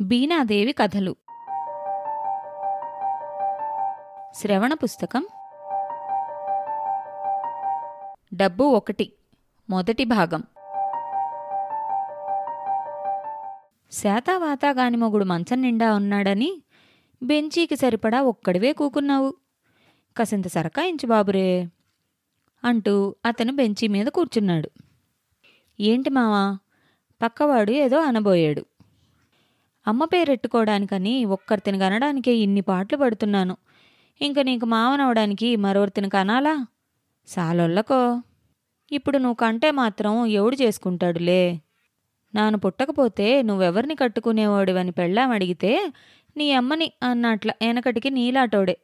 బీనాదేవి కథలు. శ్రవణ పుస్తకం. డబ్బు ఒకటి మొదటి భాగం. శాతావాతాగాని మొగుడు మంచం నిండా ఉన్నాడని బెంచీకి సరిపడా ఒక్కడివే కూకున్నావు. కసింత సరకాయించు బాబురే అంటూ అతను బెంచీ మీద కూర్చున్నాడు. ఏంటి మావా పక్కవాడు ఏదో అనబోయాడు. అమ్మ పేరెట్టుకోవడానికని ఒక్కరితిని కనడానికే ఇన్ని పాటలు పడుతున్నాను. ఇంక నీకు మావనవడానికి మరొకరితిని కనాలా? సాలొల్లకో ఇప్పుడు నువ్వు కంటే మాత్రం ఎవడు చేసుకుంటాడులే? నాను పుట్టకపోతే నువ్వెవరిని కట్టుకునేవాడివని పెళ్ళాం అడిగితే నీ అమ్మని అన్నట్ల వెనకటికి నీలాటోడే.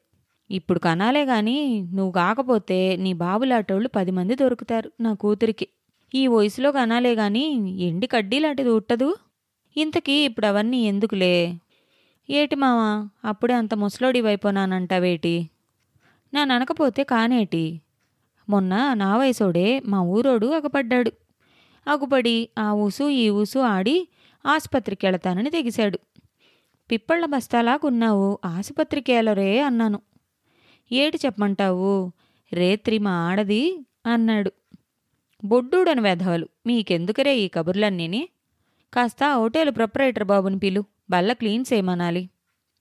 ఇప్పుడు కనాలే గాని నువ్వు కాకపోతే నీ బాబులాటోళ్ళు పది మంది దొరుకుతారు నా కూతురికి. ఈ వయసులో కనాలే గాని ఎండి కడ్డీలాంటిది ఉట్టదు? ఇంతకీ ఇప్పుడు అవన్నీ ఎందుకులే? ఏటి మావా అప్పుడే అంత ముసలోడి వైపోనానంటావేటి నా ననకపోతే కానేటి? మొన్న నా వయసోడే మా ఊరోడు అగపడ్డాడు. అగుపడి ఆ ఊసు ఈ ఊసు ఆడి ఆసుపత్రికి వెళతానని తెగిశాడు. పిప్పళ్ళ బస్తాలాగున్నావు ఆసుపత్రికి వెళ్ళరే అన్నాను. ఏటి చెప్పమంటావు? రేత్రి మా ఆడది అన్నాడు. బొడ్డూడని వెధవలు మీకెందుకరే ఈ కబుర్లన్నీని? కాస్త హోటల్ ప్రొపరేటర్ బాబుని పిలు. బల్ల క్లీన్ చేయమనాలి.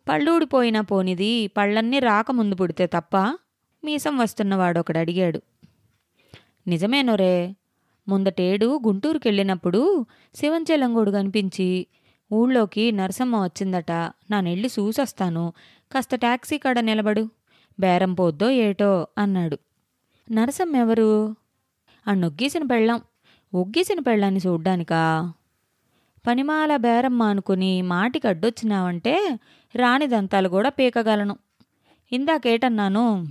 పళ్ళూడిపోయినా పోనిది పళ్ళన్నీ రాకముందు పుడితే తప్ప మీసం వస్తున్నవాడు ఒకడు అడిగాడు. నిజమేనోరే ముందటేడు గుంటూరుకెళ్ళినప్పుడు శివంచెలంగోడు కనిపించి ఊళ్ళోకి నరసమ్మ వచ్చిందట నానెళ్ళి చూసొస్తాను కాస్త ట్యాక్సీ కాడ నిలబడు బేరం పోద్దో ఏటో అన్నాడు. నరసమ్మ ఎవరు ఆ నొగ్గేసిన పెళ్ళాం ఒగ్గేసిన పెళ్ళాన్ని చూడ్డానికా? పనిమాల బేరమ్మ అనుకుని మాటికి అడ్డొచ్చినావంటే రాని దంతాలు కూడా పీకగలను. ఇందాకేటన్నాను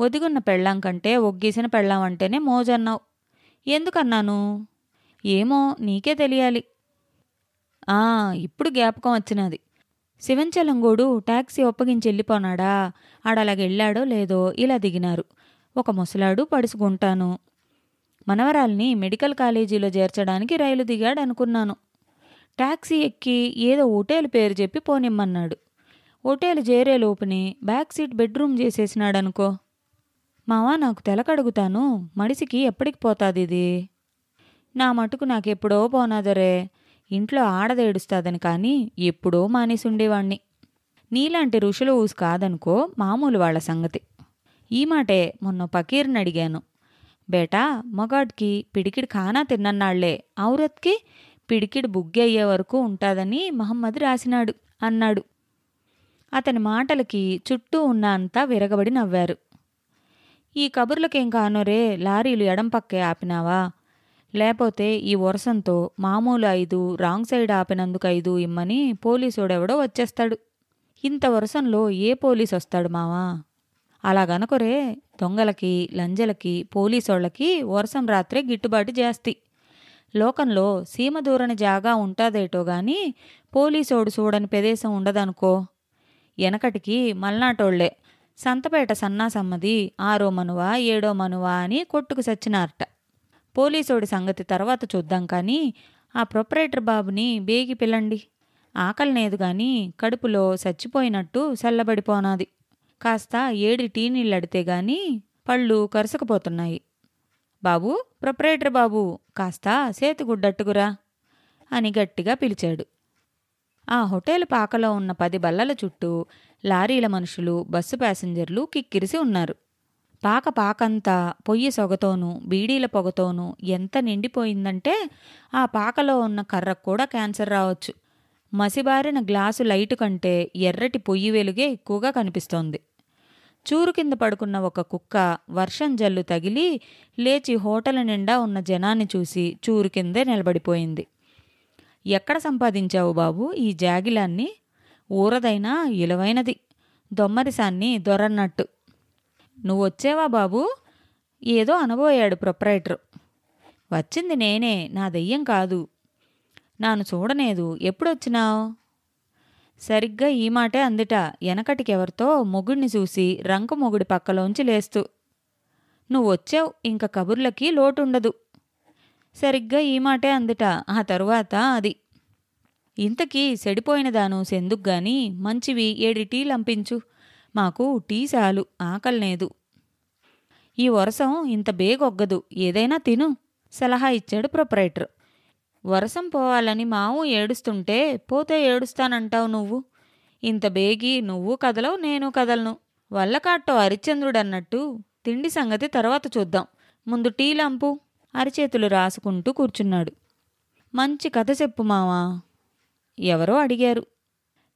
ఒదిగున్న పెళ్ళాం కంటే ఒగ్గేసిన పెళ్ళాం అంటేనే మోజన్నావు. ఎందుకన్నాను? ఏమో నీకే తెలియాలి. ఆ ఇప్పుడు జ్ఞాపకం వచ్చినది. శివంచలంగోడు టాక్సీ ఒప్పగించి వెళ్ళిపోనాడా ఆడలాగెళ్ళాడో లేదో ఇలా దిగినారు. ఒక ముసలాడు పడుసుకుంటాను. మనవరాల్ని మెడికల్ కాలేజీలో చేర్చడానికి రైలు దిగాడు అనుకున్నాను టాక్సీ ఎక్కి ఏదో హోటల్ పేరు చెప్పి పోనిమ్మన్నాడు. హోటల్ చేరే లోపుని బ్యాక్ సీట్ బెడ్రూమ్ చేసేసినాడనుకో. మావా నాకు తెలకడుగుతాను మడిసికి ఎప్పటికి పోతుంది ఇది? నా మటుకు నాకెప్పుడో పోనాదరే. ఇంట్లో ఆడదేడుస్తాదని కానీ ఎప్పుడో మానేసి ఉండేవాణ్ణి నీలాంటి ఋషులు ఊసు కాదనుకో మామూలు వాళ్ళ సంగతి. ఈ మాటే మొన్న పకీర్ని అడిగాను. బేటా మగాడ్కి పిడికిడి ఖానా తిన్నన్నాళ్ళే. ఔరత్కి పిడికిడి బుగ్గి అయ్యే వరకు ఉంటాదని మహమ్మద్ రాసినాడు అన్నాడు. అతని మాటలకి చుట్టూ ఉన్న అంతా విరగబడి నవ్వారు. ఈ కబుర్లకేం కానోరే లారీలు ఎడం పక్కే ఆపినావా? లేకపోతే ఈ వరసంతో మామూలు ఐదు రాంగ్ సైడ్ ఆపినందుకు ఐదు ఇమ్మని పోలీసుడెవడో వచ్చేస్తాడు. ఇంత వరసంలో ఏ పోలీస్ వస్తాడు మావా అలాగనకొరే దొంగలకి లంజలకి పోలీసోళ్ళకి వరసం రాత్రే గిట్టుబాటు జాస్తి లోకంలో సీమ దూరని జాగా ఉంటాదేటో గాని పోలీసోడు చూడని ప్రదేశం ఉండదనుకో. వెనకటికి మల్నాటోళ్ళే. సంతపేట సన్నాసమ్మది ఆరో మనువా ఏడో మనువా అని కొట్టుకు సచ్చినారట. పోలీసోడి సంగతి తర్వాత చూద్దాం కానీ ఆ ప్రొపరేటర్ బాబుని బేగి పిల్లండి. ఆకలినేదు గాని కడుపులో చచ్చిపోయినట్టు చల్లబడిపోనాది. కాస్త ఏడి టీ నీళ్ళడితే గాని పళ్ళు కరుసకపోతున్నాయి. బాబు ప్రొపరేటర్ బాబు కాస్త సేతిగుడ్డట్టుకురా అని గట్టిగా పిలిచాడు. ఆ హోటల్ పాకలో ఉన్న పది బల్లల చుట్టూ లారీల మనుషులు బస్సు ప్యాసింజర్లు కిక్కిరిసి ఉన్నారు. పాక పాకంతా పొయ్యి సొగతోనూ బీడీల పొగతోనూ ఎంత నిండిపోయిందంటే ఆ పాకలో ఉన్న కర్రకు కూడా క్యాన్సర్ రావచ్చు. మసిబారిన గ్లాసు లైటు కంటే ఎర్రటి పొయ్యి వెలుగే ఎక్కువగా కనిపిస్తోంది. చూరు కింద పడుకున్న ఒక కుక్క వర్షం జల్లు తగిలి లేచి హోటల్ నిండా ఉన్న జనాన్ని చూసి చూరు కిందే నిలబడిపోయింది. ఎక్కడ సంపాదించావు బాబు ఈ జాగిలాన్ని? ఊరదైనా ఇలవైనది. దొమ్మరిసాన్ని దొరన్నట్టు. నువ్వొచ్చేవా బాబు? ఏదో అనబోయాడు ప్రొపరైటర్. వచ్చింది నేనే నా దెయ్యం కాదు. నాను చూడనేదు. ఎప్పుడొచ్చినావు? సరిగ్గా ఈ మాటే అందిట. వెనకటికెవరితో మొగుడిని చూసి రంకు మొగుడి పక్కలోంచి లేస్తూ నువ్వొచ్చావు ఇంక కబుర్లకి లోటుండదు. సరిగ్గా ఈ మాటే అందిట. ఆ తరువాత అది ఇంతకీ సెడిపోయినదాను సెందుకు గాని మంచివి ఏడి టీ లంపించు. మాకు టీ చాలు ఆకలినేదు ఈ వరసం ఇంత బేగొగ్గదు ఏదైనా తిను సలహా ఇచ్చాడు ప్రొపరేటర్. వరసం పోవాలని మావు ఏడుస్తుంటే పోతే ఏడుస్తానంటావు నువ్వు? ఇంత బేగి నువ్వు కదలవు నేను కదలను. వల్లకాట్టో హరిశ్చంద్రుడన్నట్టు తిండి సంగతి తర్వాత చూద్దాం. ముందు టీ లంపు. అరిచేతులు రాసుకుంటూ కూర్చున్నాడు. మంచి కథ చెప్పు మావా. ఎవరో అడిగారు.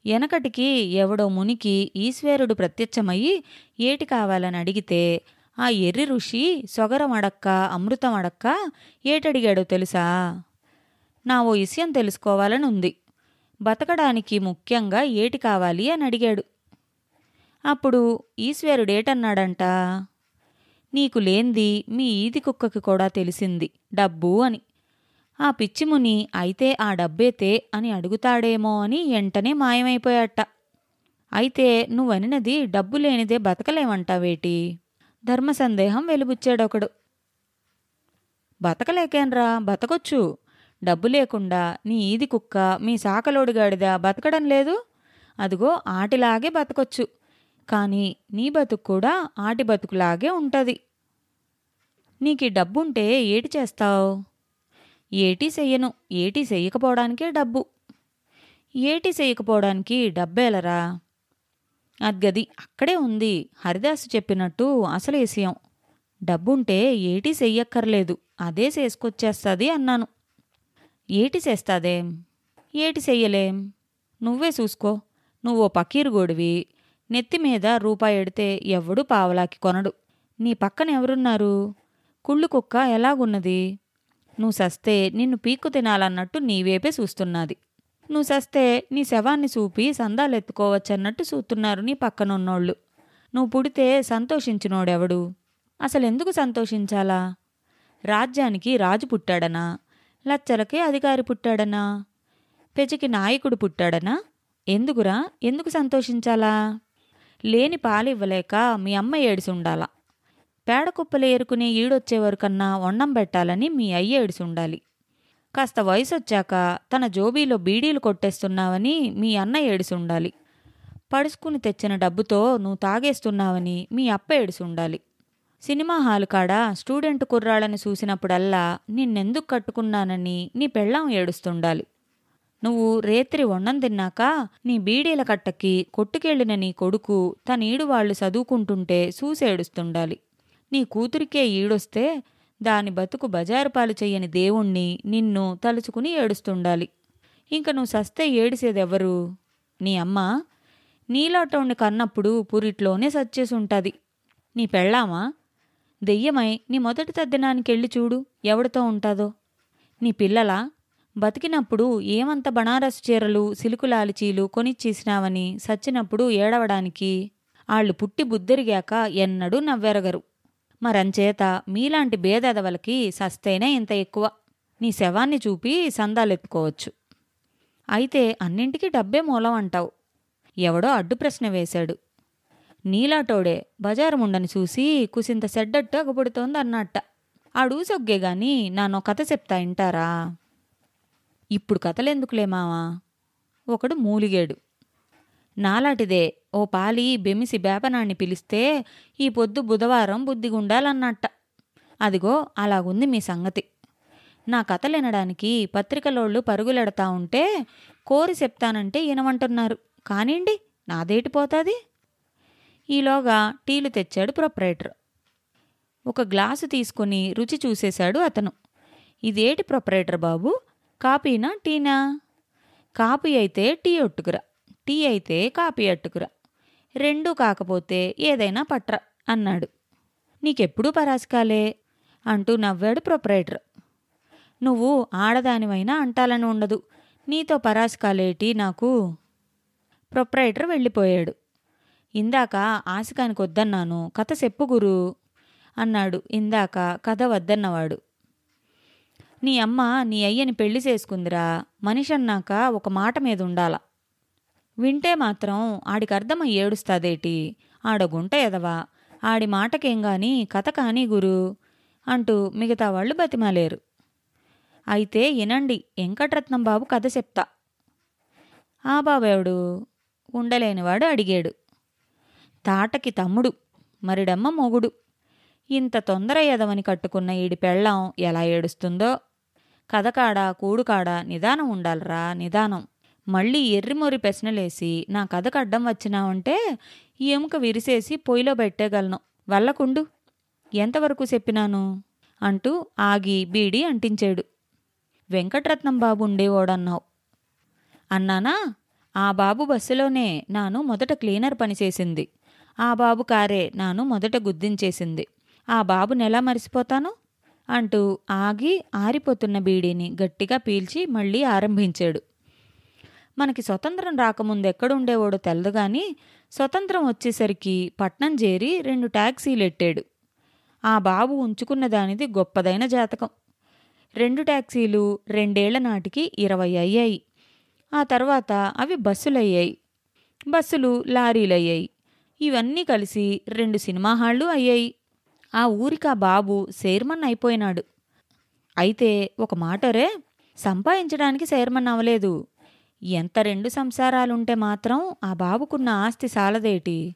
వెనకటికి ఎవడో మునికి ఈశ్వరుడు ప్రత్యక్షమయ్యి ఏటి కావాలని అడిగితే ఆ ఎర్రి ఋషి సొగరం అడక్క అమృతం అడక్క ఏటడిగాడో తెలుసా? నా ఓ విషయం తెలుసుకోవాలని ఉంది బతకడానికి ముఖ్యంగా ఏటి కావాలి అని అడిగాడు. అప్పుడు ఈశ్వరుడేటన్నాడంట నీకు లేంది మీ ఈది కుక్కకి కూడా తెలిసింది డబ్బు అని. ఆ పిచ్చిముని అయితే ఆ డబ్బేతే అని అడుగుతాడేమో అని వెంటనే మాయమైపోయాట. అయితే నువ్వనినది డబ్బు లేనిదే బతకలేమంటావేటి ధర్మ సందేహం వెలుబుచ్చాడొకడు. బతకలేకేన్రా బతకొచ్చు. డబ్బు లేకుండా నీ ఈది కుక్క మీ సాకలోడుగాడిదా బతకడం లేదు? అదిగో ఆటిలాగే బతకొచ్చు. కానీ నీ బతుకు కూడా ఆటి బతుకులాగే ఉంటుంది. నీకు డబ్బుంటే ఏటి చేస్తావు? ఏటీ చెయ్యను. ఏటీ చెయ్యకపోవడానికే డబ్బు. ఏటి చెయ్యకపోవడానికి డబ్బేలరా? అద్గది అక్కడే ఉంది. హరిదాసు చెప్పినట్టు అసలు విషయం డబ్బుంటే ఏటి చెయ్యక్కర్లేదు. అదే చేసుకొచ్చేస్తుంది అన్నాను. ఏటి చేస్తాదేం? ఏటి చెయ్యలేం? నువ్వే చూసుకో. నువ్వో పకీరుగోడివి నెత్తి మీద రూపాయి ఎడితే ఎవడు పావలాకి కొనడు. నీ పక్కన ఎవరున్నారు? కుళ్ళు కుక్క ఎలాగున్నది? నువ్వు సస్తే నిన్ను పీక్కు తినాలన్నట్టు నీవేపే చూస్తున్నది. నువ్వు సస్తే నీ శవాన్ని చూపి సందాలెత్తుకోవచ్చన్నట్టు చూస్తున్నారు నీ పక్కనున్నోళ్ళు. నువ్వు పుడితే సంతోషించినోడెవడు? అసలెందుకు సంతోషించాలా? రాజ్యానికి రాజు పుట్టాడనా? లచ్చలకే అధికారి పుట్టాడనా? పెచికి నాయకుడు పుట్టాడనా? ఎందుకురా? ఎందుకు సంతోషించాలా? లేని పాలివ్వలేక మీ అమ్మ ఏడిసి ఉండాలా పేడ కుప్పలు ఏరుకుని ఈడొచ్చేవరకన్నా వండం పెట్టాలని మీ అయ్య ఏడిసి ఉండాలి కాస్త వయసు వచ్చాక తన జోబీలో బీడీలు కొట్టేస్తున్నావని మీ అన్న ఏడిసి ఉండాలి పడుచుకుని తెచ్చిన డబ్బుతో నువ్వు తాగేస్తున్నావని మీ అప్ప ఏడిసి ఉండాలి సినిమా హాలు కాడ స్టూడెంట్ కుర్రాళ్ళని చూసినప్పుడల్లా నిన్నెందుకు కట్టుకున్నానని నీ పెళ్ళాం ఏడుస్తుండాలి. నువ్వు రేత్రి వండం తిన్నాక నీ బీడీల కట్టకి కొట్టుకెళ్ళిన నీ కొడుకు తనీడు వాళ్ళు చదువుకుంటుంటే చూసేడుస్తుండాలి నీ కూతురికే ఈడొస్తే దాని బతుకు బజారు పాలు చెయ్యని దేవుణ్ణి నిన్ను తలుచుకుని ఏడుస్తుండాలి. ఇంక నువ్వు సస్తే ఏడిసేదెవరు? నీ అమ్మ నీలాటోణ్ణి కన్నప్పుడు పురిట్లోనే సచ్చేసుంటుంది. నీ పెళ్ళామా? దెయ్యమై నీ మొదటి తద్దినానికెళ్ళి చూడు ఎవడితో ఉంటాదో. నీ పిల్లలా బతికినప్పుడు ఏమంత బనారస్ చీరలు సిలుకులాలిచీలు కొనిచ్చేసినావని సచ్చినప్పుడు ఏడవడానికి ఆళ్ళు పుట్టి బుద్ధిరిగాక ఎన్నడూ నవ్వెరగరు. మరంచేత మీలాంటి బేదెదవలకి సస్తేనే ఇంత ఎక్కువ. నీ శవాన్ని చూపి సందాలెత్తుకోవచ్చు. అయితే అన్నింటికీ డబ్బే మూలం అంటావు. ఎవడో అడ్డు ప్రశ్న వేశాడు. నీలాటోడే బజారు ముండని చూసి కుసింత సెడ్డట్టు అగపుడుతోంది అన్నట్ట. ఆడూసొగ్గే గాని నానో కథ చెప్తా ఇంటారా? ఇప్పుడు కథలెందుకులే మావా? ఒకడు మూలిగాడు. నాలాటిదే ఓ పాలి బెమిసి బేపనాన్ని పిలిస్తే ఈ పొద్దు బుధవారం బుద్ధిగుండాలన్నట్ట. అదిగో అలాగుంది మీ సంగతి. నా కథలెనడానికి పత్రికలోళ్ళు పరుగులెడతా ఉంటే కోరి చెప్తానంటే వినమంటున్నారు కానివ్వండి నాదేటి పోతుంది? ఈలోగా టీలు తెచ్చాడు ప్రొపరేటర్. ఒక గ్లాసు తీసుకుని రుచి చూసేశాడు అతను. ఇదేటి ప్రొపరేటర్ బాబు? కాపీనా టీనా? కాపీ అయితే టీ ఒట్టుకురా. టీ అయితే కాపీ అట్టుకురా. రెండూ కాకపోతే ఏదైనా పట్రా అన్నాడు. నీకెప్పుడూ పరాసికాలే? అంటూ నవ్వాడు ప్రొపరేటర్. నువ్వు ఆడదానివైనా అంటాలని ఉండదు. నీతో పరాసికాలేటి నాకు? ప్రొపరేటర్ వెళ్ళిపోయాడు. ఇందాక ఆశకానికి వద్దన్నాను కథ చెప్పు గురు అన్నాడు. ఇందాక కథ వద్దన్నవాడు. నీ అమ్మ నీ అయ్యని పెళ్ళి చేసుకుందిరా. మనిషి అన్నాక ఒక మాట మీద ఉండాల వింటే మాత్రం ఆడికి అర్థమై ఏడుస్తాదేటి? ఆడగుంట ఎదవా? ఆడి మాటకేం గాని కథ కానీ గురు అంటూ మిగతా వాళ్ళు బతిమాలేరు. అయితే వినండి వెంకటరత్నం బాబు కథ చెప్తా. ఆ బాబేవుడు ఉండలేనివాడు అడిగాడు. తాటకి తమ్ముడు మరిడమ్మ మొగుడు. ఇంత తొందర ఎదవని కట్టుకున్న ఈడి పెళ్ళాం ఎలా ఏడుస్తుందో? కథకాడ కూడుకాడ నిదానం ఉండాలిరా నిదానం. మళ్ళీ ఎర్రిమొరి పెసనలేసి నా కథకు అడ్డం వచ్చినావంటే ఎముక విరిసేసి పొయ్యిలో పెట్టేగలను. వల్లకుండు ఎంతవరకు చెప్పినాను? అంటూ ఆగి బీడి అంటించాడు. వెంకటరత్నం బాబు ఉండేవాడన్నావు. అన్నానా? ఆ బాబు బస్సులోనే నాను మొదట క్లీనర్ పనిచేసింది ఆ బాబు కారే నాను మొదట గుద్దించేసింది. ఆ బాబునెలా మరిసిపోతాను? అంటూ ఆగి ఆరిపోతున్న బీడీని గట్టిగా పీల్చి మళ్ళీ ఆరంభించాడు. మనకి స్వతంత్రం రాకముందు ఎక్కడుండేవాడో తెలదు గాని స్వతంత్రం వచ్చేసరికి పట్నం చేరి రెండు ట్యాక్సీలు ఎట్టాడు. ఆ బాబు ఉంచుకున్న దానిది గొప్పదైన జాతకం. రెండు ట్యాక్సీలు రెండేళ్ళ నాటికి ఇరవై అయ్యాయి. ఆ తర్వాత అవి బస్సులయ్యాయి. బస్సులు లారీలయ్యాయి. ఇవన్నీ కలిసి రెండు సినిమా హాళ్ళు అయ్యాయి. ఆ ఊరికి ఆ బాబు చైర్మన్ అయిపోయినాడు. అయితే ఒక మాటరే సంపాదించడానికి చైర్మన్ అవ్వలేదు. ఎంత రెండు సంసారాలుంటే మాత్రం ఆ బాబుకున్న ఆస్తి సాలదేటి?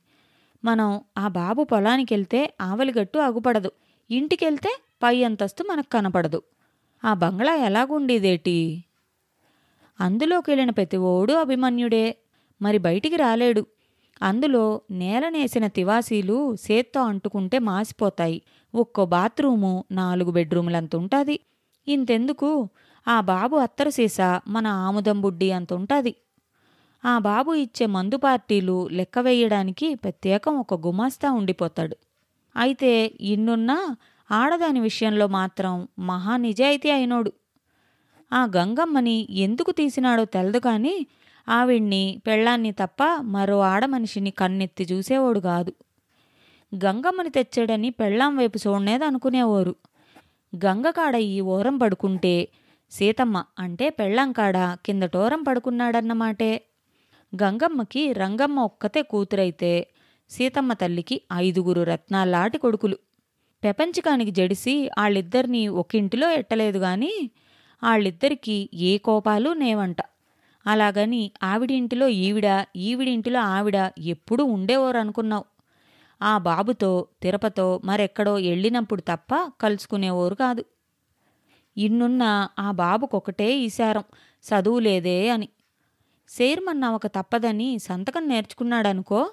మనం ఆ బాబు పొలానికి వెళ్తే ఆవలిగట్టు అగుపడదు. ఇంటికెళ్తే పై అంతస్తు మనకు కనపడదు. ఆ బంగ్లా ఎలాగుండేదేటి? అందులోకి వెళ్ళిన ప్రతి ఓడు అభిమన్యుడే. మరి బయటికి రాలేడు. అందులో నేలనేసిన తివాసీలు సేత్తో అంటుకుంటే మాసిపోతాయి. ఒక్కో బాత్రూము నాలుగు బెడ్రూములంతుంటాది. ఇంతెందుకు? ఆ బాబు అత్తరు సీసా మన ఆముదం బుడ్డి అంతుంటాది. ఆ బాబు ఇచ్చే మందు పార్టీలు లెక్క వేయడానికి ప్రత్యేకం ఒక గుమాస్తా ఉండిపోతాడు. అయితే ఇన్నున్నా ఆడదాని విషయంలో మాత్రం మహా నిజాయితీ అయినోడు. ఆ గంగమ్మని ఎందుకు తీసినాడో తెలదు కానీ ఆవిడ్ని పెళ్ళాన్ని తప్ప మరో ఆడమనిషిని కన్నెత్తి చూసేవాడు కాదు. గంగమ్మని తెచ్చాడని పెళ్ళాం వైపు చూడనేది అనుకునేవారు. గంగకాడ ఈ ఓరం పడుకుంటే సీతమ్మ అంటే పెళ్ళంకాడ కిందటోరం పడుకున్నాడన్నమాటే. గంగమ్మకి రంగమ్మ ఒక్కతే కూతురైతే సీతమ్మ తల్లికి ఐదుగురు రత్నాలాటి కొడుకులు. పెపంచకానికి జడిసి వాళ్ళిద్దరినీ ఒకింటిలో ఎట్టలేదు గాని వాళ్ళిద్దరికీ ఏ కోపాలు నేవంట అలాగని ఆవిడింటిలో ఈవిడ ఈవిడింటిలో ఆవిడ ఎప్పుడూ ఉండేవారు అనుకున్నావు ఆ బాబుతో తిరుపతో మరెక్కడో వెళ్ళినప్పుడు తప్ప కలుసుకునేవారు కాదు. ఇన్నున్న ఆ బాబుకొకటే ఈశారం చదువు లేదే అని. చైర్మన్ నవక తప్పదని సంతకం నేర్చుకున్నాడనుకో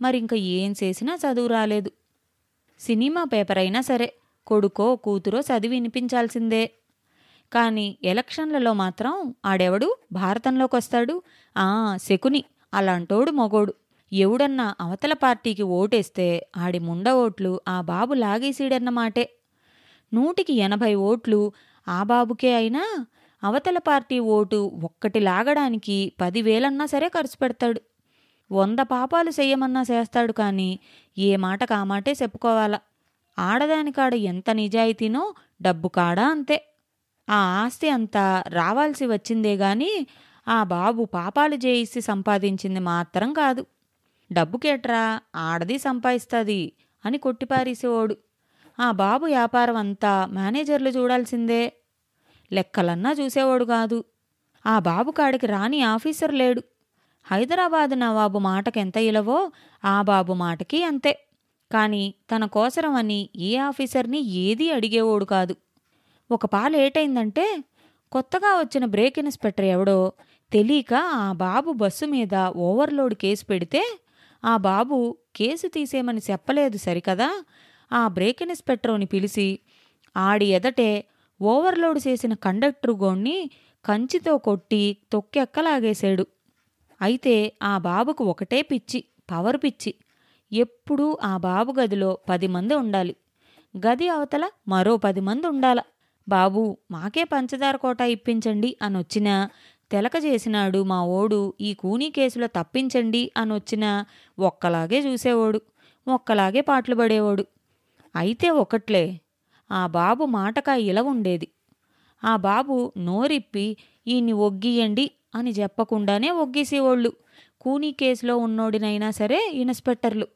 మరింక ఏం చేసినా చదువు రాలేదు. సినిమా పేపర్ అయినా సరే కొడుకో కూతురో చదివి వినిపించాల్సిందే కానీ ఎలక్షన్లలో మాత్రం ఆడెవడు భారతంలోకి వస్తాడు ఆ శకుని. అలాంటోడు మొగోడు. ఎవడన్నా అవతల పార్టీకి ఓటేస్తే ఆడి ముండ ఓట్లు ఆ బాబు లాగేసీడన్నమాటే నూటికి ఎనభై ఓట్లు ఆ బాబుకే అయినా అవతల పార్టీ ఓటు ఒక్కటి లాగడానికి పదివేలన్నా సరే ఖర్చు పెడతాడు. వంద పాపాలు చెయ్యమన్నా చేస్తాడు కానీ ఏ మాటకు ఆ మాటే చెప్పుకోవాలా. ఆడదానికాడ ఎంత నిజాయితీనో డబ్బు కాడా అంతే. ఆ ఆస్తి అంతా రావాల్సి వచ్చిందే గాని ఆ బాబు పాపాలు చేయిసి సంపాదించింది మాత్రం కాదు. డబ్బుకేట్రా ఆడది సంపాదిస్తుంది అని కొట్టిపారేసేవాడు. ఆ బాబు వ్యాపారం అంతా మేనేజర్లు చూడాల్సిందే. లెక్కలన్నా చూసేవాడు కాదు. ఆ బాబు కాడికి రాని ఆఫీసర్ లేడు. హైదరాబాద్ నవాబు మాటకెంత ఇలవో ఆ బాబు మాటకి అంతే. కానీ తన కోసరం అని ఏ ఆఫీసర్ని ఏదీ అడిగేవాడు కాదు. ఒక పాలు ఏటైందంటే కొత్తగా వచ్చిన బ్రేక్ ఇన్స్పెక్టర్ ఎవడో తెలియక ఆ బాబు బస్సు మీద ఓవర్లోడ్ కేసు పెడితే ఆ బాబు కేసు తీసేమని చెప్పలేదు సరికదా? ఆ బ్రేక్ ఇన్స్పెక్టర్ని పిలిచి ఆడి ఎదటే ఓవర్లోడ్ చేసిన కండక్టర్ గోణ్ణి కంచితో కొట్టి తొక్కెక్కలాగేశాడు. అయితే ఆ బాబుకు ఒకటే పిచ్చి పవర్ పిచ్చి. ఎప్పుడూ ఆ బాబు గదిలో పది మంది ఉండాలి. గది అవతల మరో పది మంది ఉండాల. బాబు మాకే పంచదార కోట ఇప్పించండి అనొచ్చినా తెలక చేసినాడు మా ఓడు ఈ కూనీ కేసులో తప్పించండి అనొచ్చినా ఒక్కలాగే చూసేవాడు ఒక్కలాగే పాటలు పడేవాడు. అయితే ఒకట్లే ఆ బాబు మాటకా ఇలా ఉండేది. ఆ బాబు నోరిప్పి ఈయన్ని ఒగ్గియండి అని చెప్పకుండానే ఒగ్గేసేవాళ్ళు. కూనీ కేసులో ఉన్నోడినైనా సరే ఇన్స్పెక్టర్లు.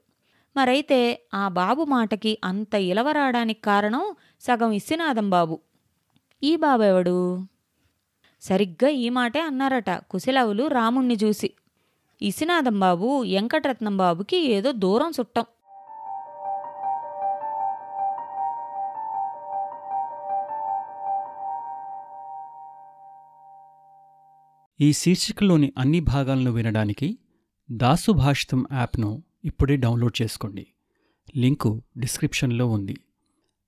మరైతే ఆ బాబు మాటకి అంత ఇలవరాడానికి కారణం సగం ఇస్సినాదం బాబు. ఈ బాబెవడు? సరిగ్గా ఈ మాటే అన్నారట కుశలవులు రాముణ్ణి చూసి. ఇసినాథం బాబు వెంకటరత్నం బాబుకి ఏదో దూరం చుట్టం ఈ శీర్షికలోని అన్ని భాగాలను వినడానికి దాసు భాషితం యాప్ను ఇప్పుడే డౌన్లోడ్ చేసుకోండి. లింకు డిస్క్రిప్షన్లో ఉంది.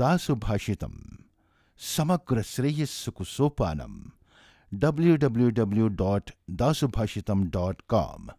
दासुभाषितम। समग्र श्रेयस्सु को W W W dot Dasubhashitam dot com